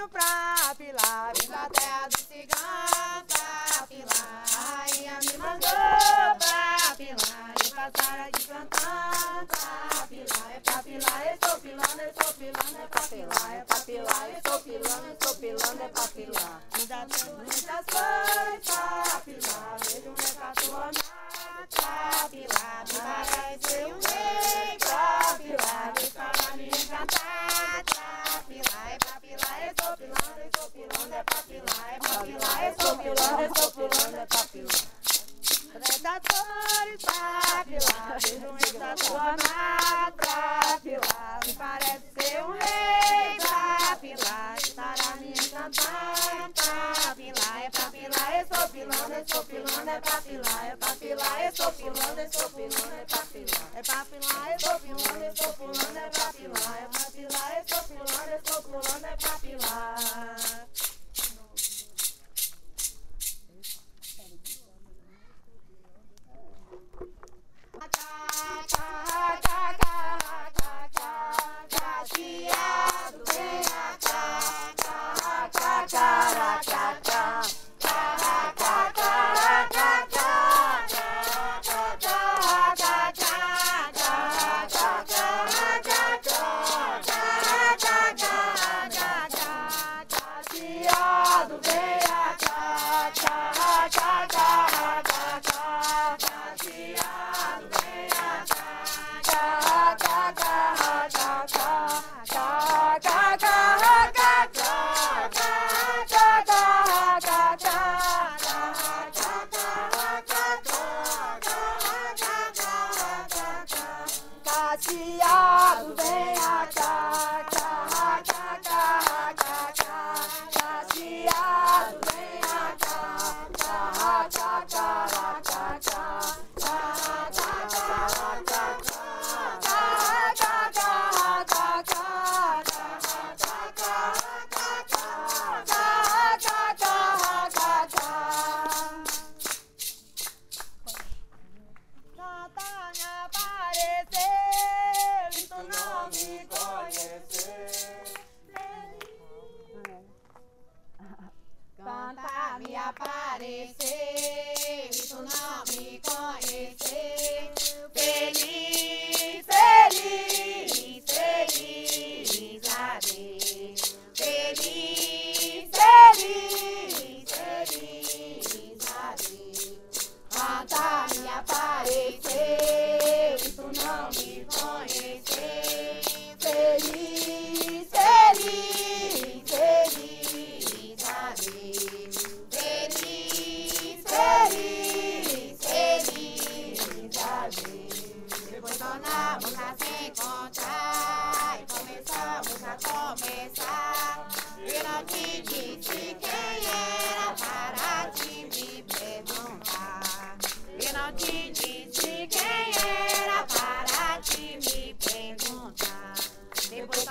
caminho pra pilar. Vim da terra do cigano pra pilar. A rainha me mandou pra pilar. E passaram aqui cantando pra pilar. É pra pilar, eu estou pilando, eu estou pilando, é pra pilar. É pra pilar, eu estou pilando, eu estou pilando, é pra pilar. Ainda tem muitas coisas pra pilar. Vejo um retrato ornado pra pilar. Me parece um rei pra pilar. Vem para me encantar pra pilar papilando, eu tô pilando, é papilá, é papilar, eu tô pilando, eu tô pilando, é papilar. Predadores papilar, vejo um estatuamado papilar, me parece pilando, eu estou pilando, é pra pilar. É pra pilar, eu estou pilando, eu estou pilando, é pra pilar. É pra pilar, eu estou pilando, eu estou pulando, é pra. É pra eu estou pilando, eu estou pulando, é pra.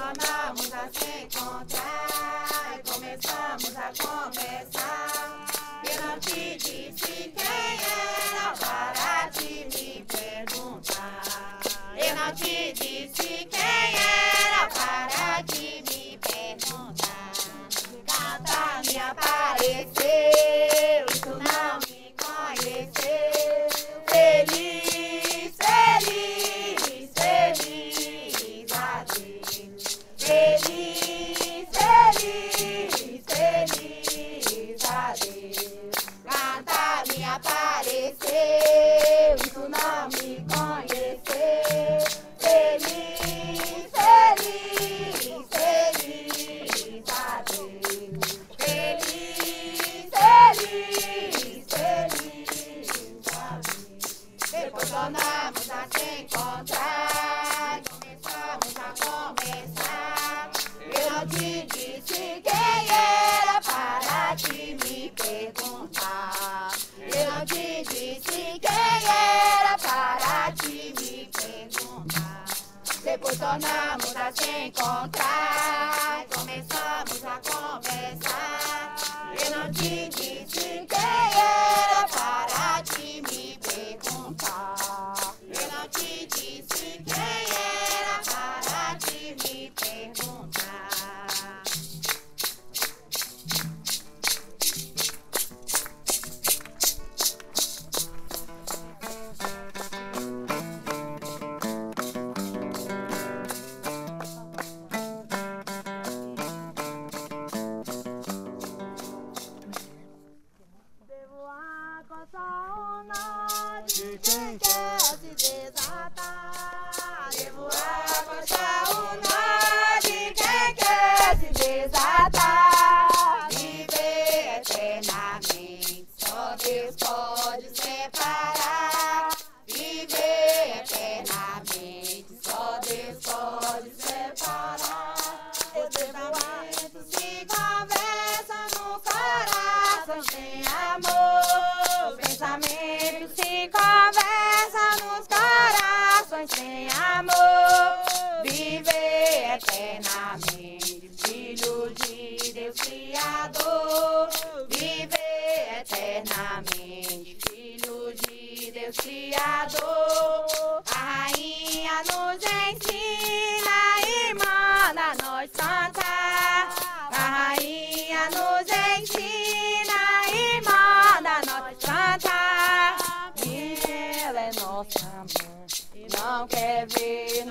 Depois tornamos a se encontrar Tornamos a se encontrar,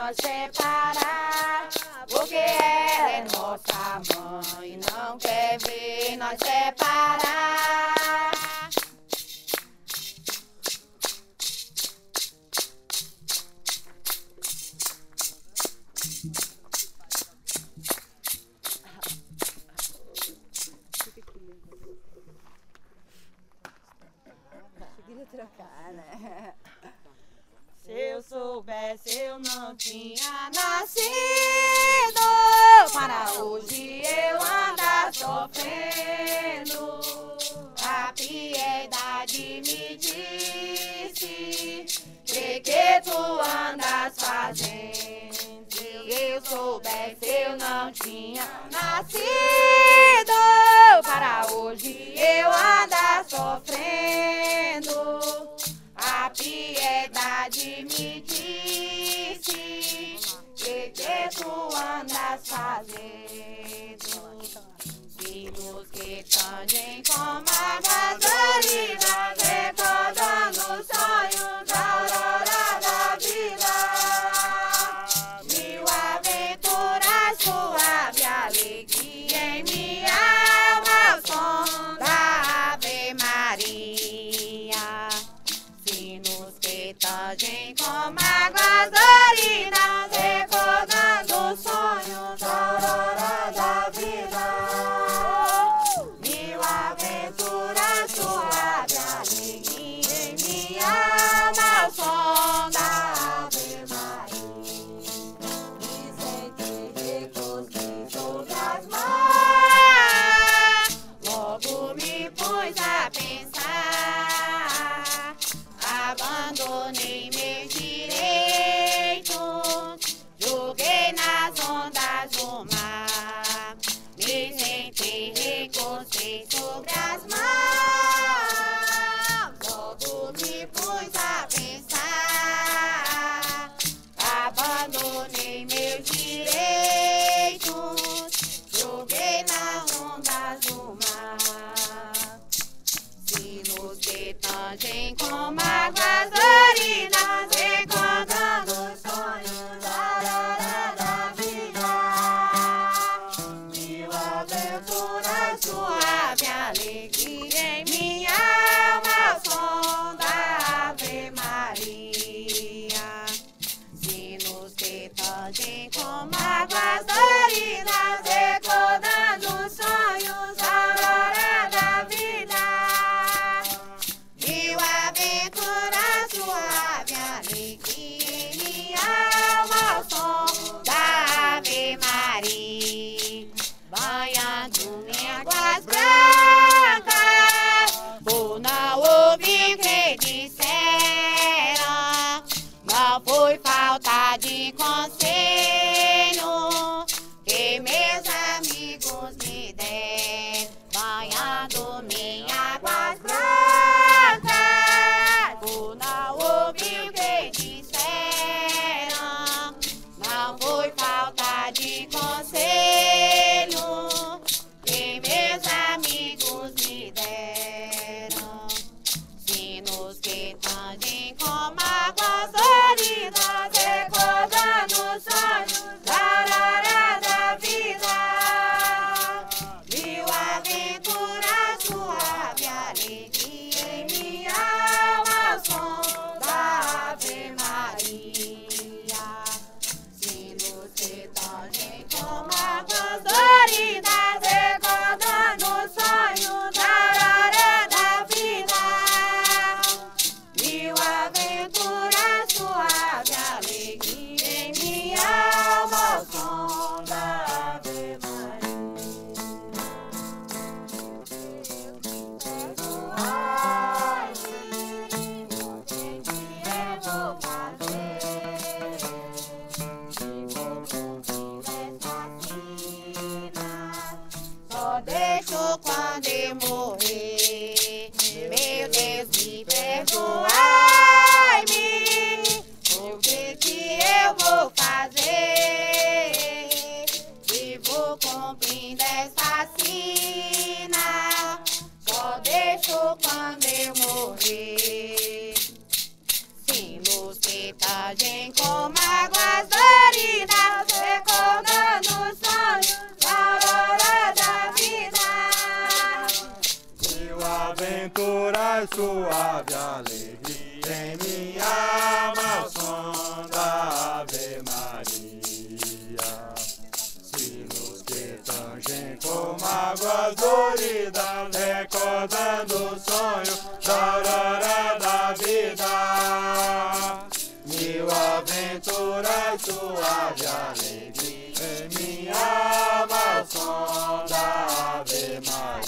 nos separar, porque ela é nossa mãe, não quer ver nós separar. não tinha nascido para hoje eu andar sofrendo. A piedade me disse que que tu andas fazendo. Se eu soubesse eu não tinha nascido para hoje eu andar sofrendo. fazer. Temos que tangem com a aventuras, suave alegria em minha alma, sonda Ave Maria. Sinos que tangem como águas doridas, recordando o sonho da aurora da vida. Mil aventuras, suave alegria em minha alma, sonda Ave Maria.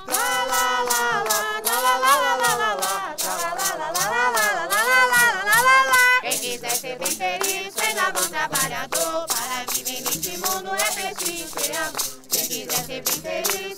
bom trabalhador. Para viver neste mundo é preciso ter amor. Quem quiser ser bem feliz.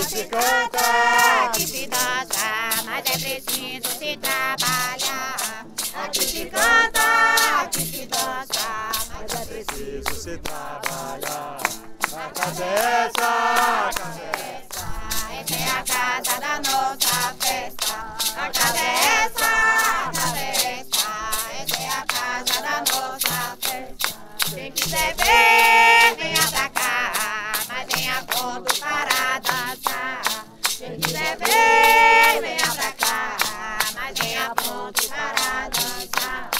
Aqui se canta, Aqui se dança, mas é preciso se trabalhar. Aqui se canta, aqui se dança, mas é preciso se trabalhar. A casa é essa, a casa é essa. essa é a casa da nossa festa. A casa é essa, a casa é essa, essa é a casa da nossa festa. Quem quiser ver, cá, mas venha pronto para dançar. Quem quiser ver, venha pra cá, mas venha pronto para dançar.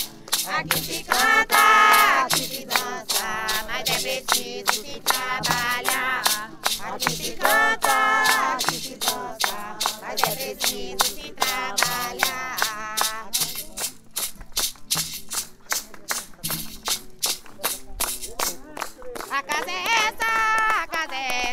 Aqui se canta, aqui se dança, mas é preciso se trabalhar. Aqui se canta, aqui se dança, mas é preciso se trabalhar. Essa,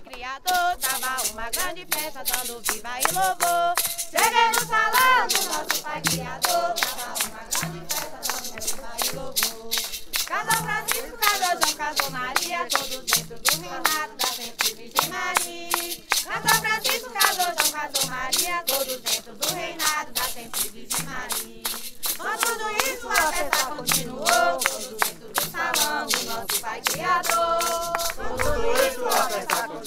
criador. Tava uma grande festa, dando viva e louvor. Cheguei no salão do nosso pai criador. Tava uma grande festa, dando viva e louvor. Casal Francisco, casal João, casal Maria, todos dentro do reinado da Sempre Virgem Maria. Casal Francisco, casal João, casal Maria, todos dentro do reinado da Sempre Virgem Maria. Com tudo isso, a festa continuou. todos dentro do salão do nosso Pai Criador. Com tudo isso, a festa continuou.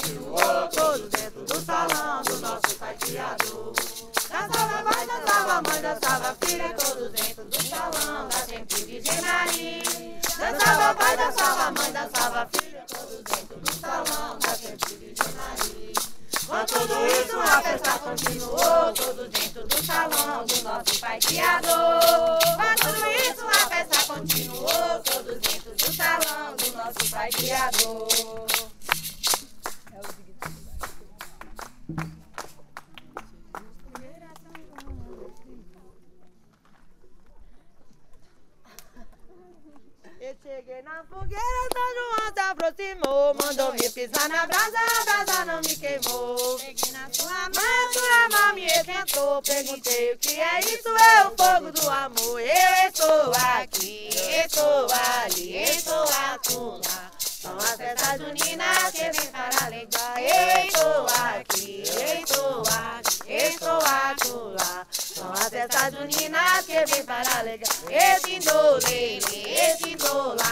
Fogueira, São João se aproximou. Mandou me pisar na brasa, a brasa não me queimou. Cheguei na sua mão, sua mão me esquentou. Perguntei o que é isso, é o fogo do amor. Eu estou aqui, estou ali, estou acolá. São as festas juninas que vem para alegrar. Estou aqui, estou aqui, estou acolá. São as festas juninas que vem para alegrar. Esse lele, esse lala.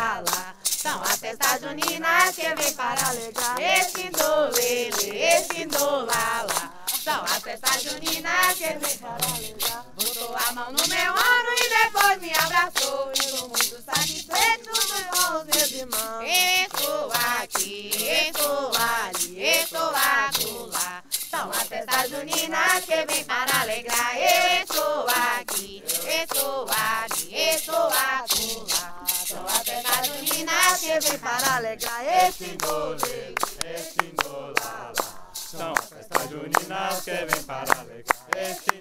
São as festas juninas que vem para alegrar. Esse lele, esse lala. São as festas juninas que vem para alegrar. Botou a mão no meu ombro e depois me abraçou. Estou muito satisfeito com os meus irmãos. Estou aqui, estou ali, estou acolá. São as festas juninas que vem para alegrar. Estou aqui, estou ali, estou acolá. Que vem para alegrar. Esse dole, Esse lá. São as festas juninas que vem para alegrar. Esse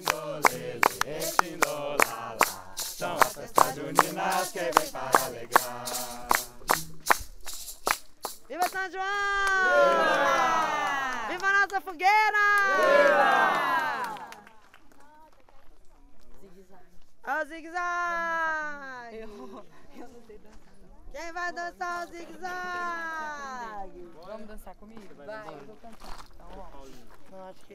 lele, esse lá. São as festas juninas que vem para alegrar. Viva São João! Viva! Viva nossa fogueira! Viva! Ó o zigue-zague! Eu, eu não sei dançar. Quem vai dançar o zigue-zague? Vamos dançar comigo? Vai, eu vou cantar. Então, ó. Não, acho que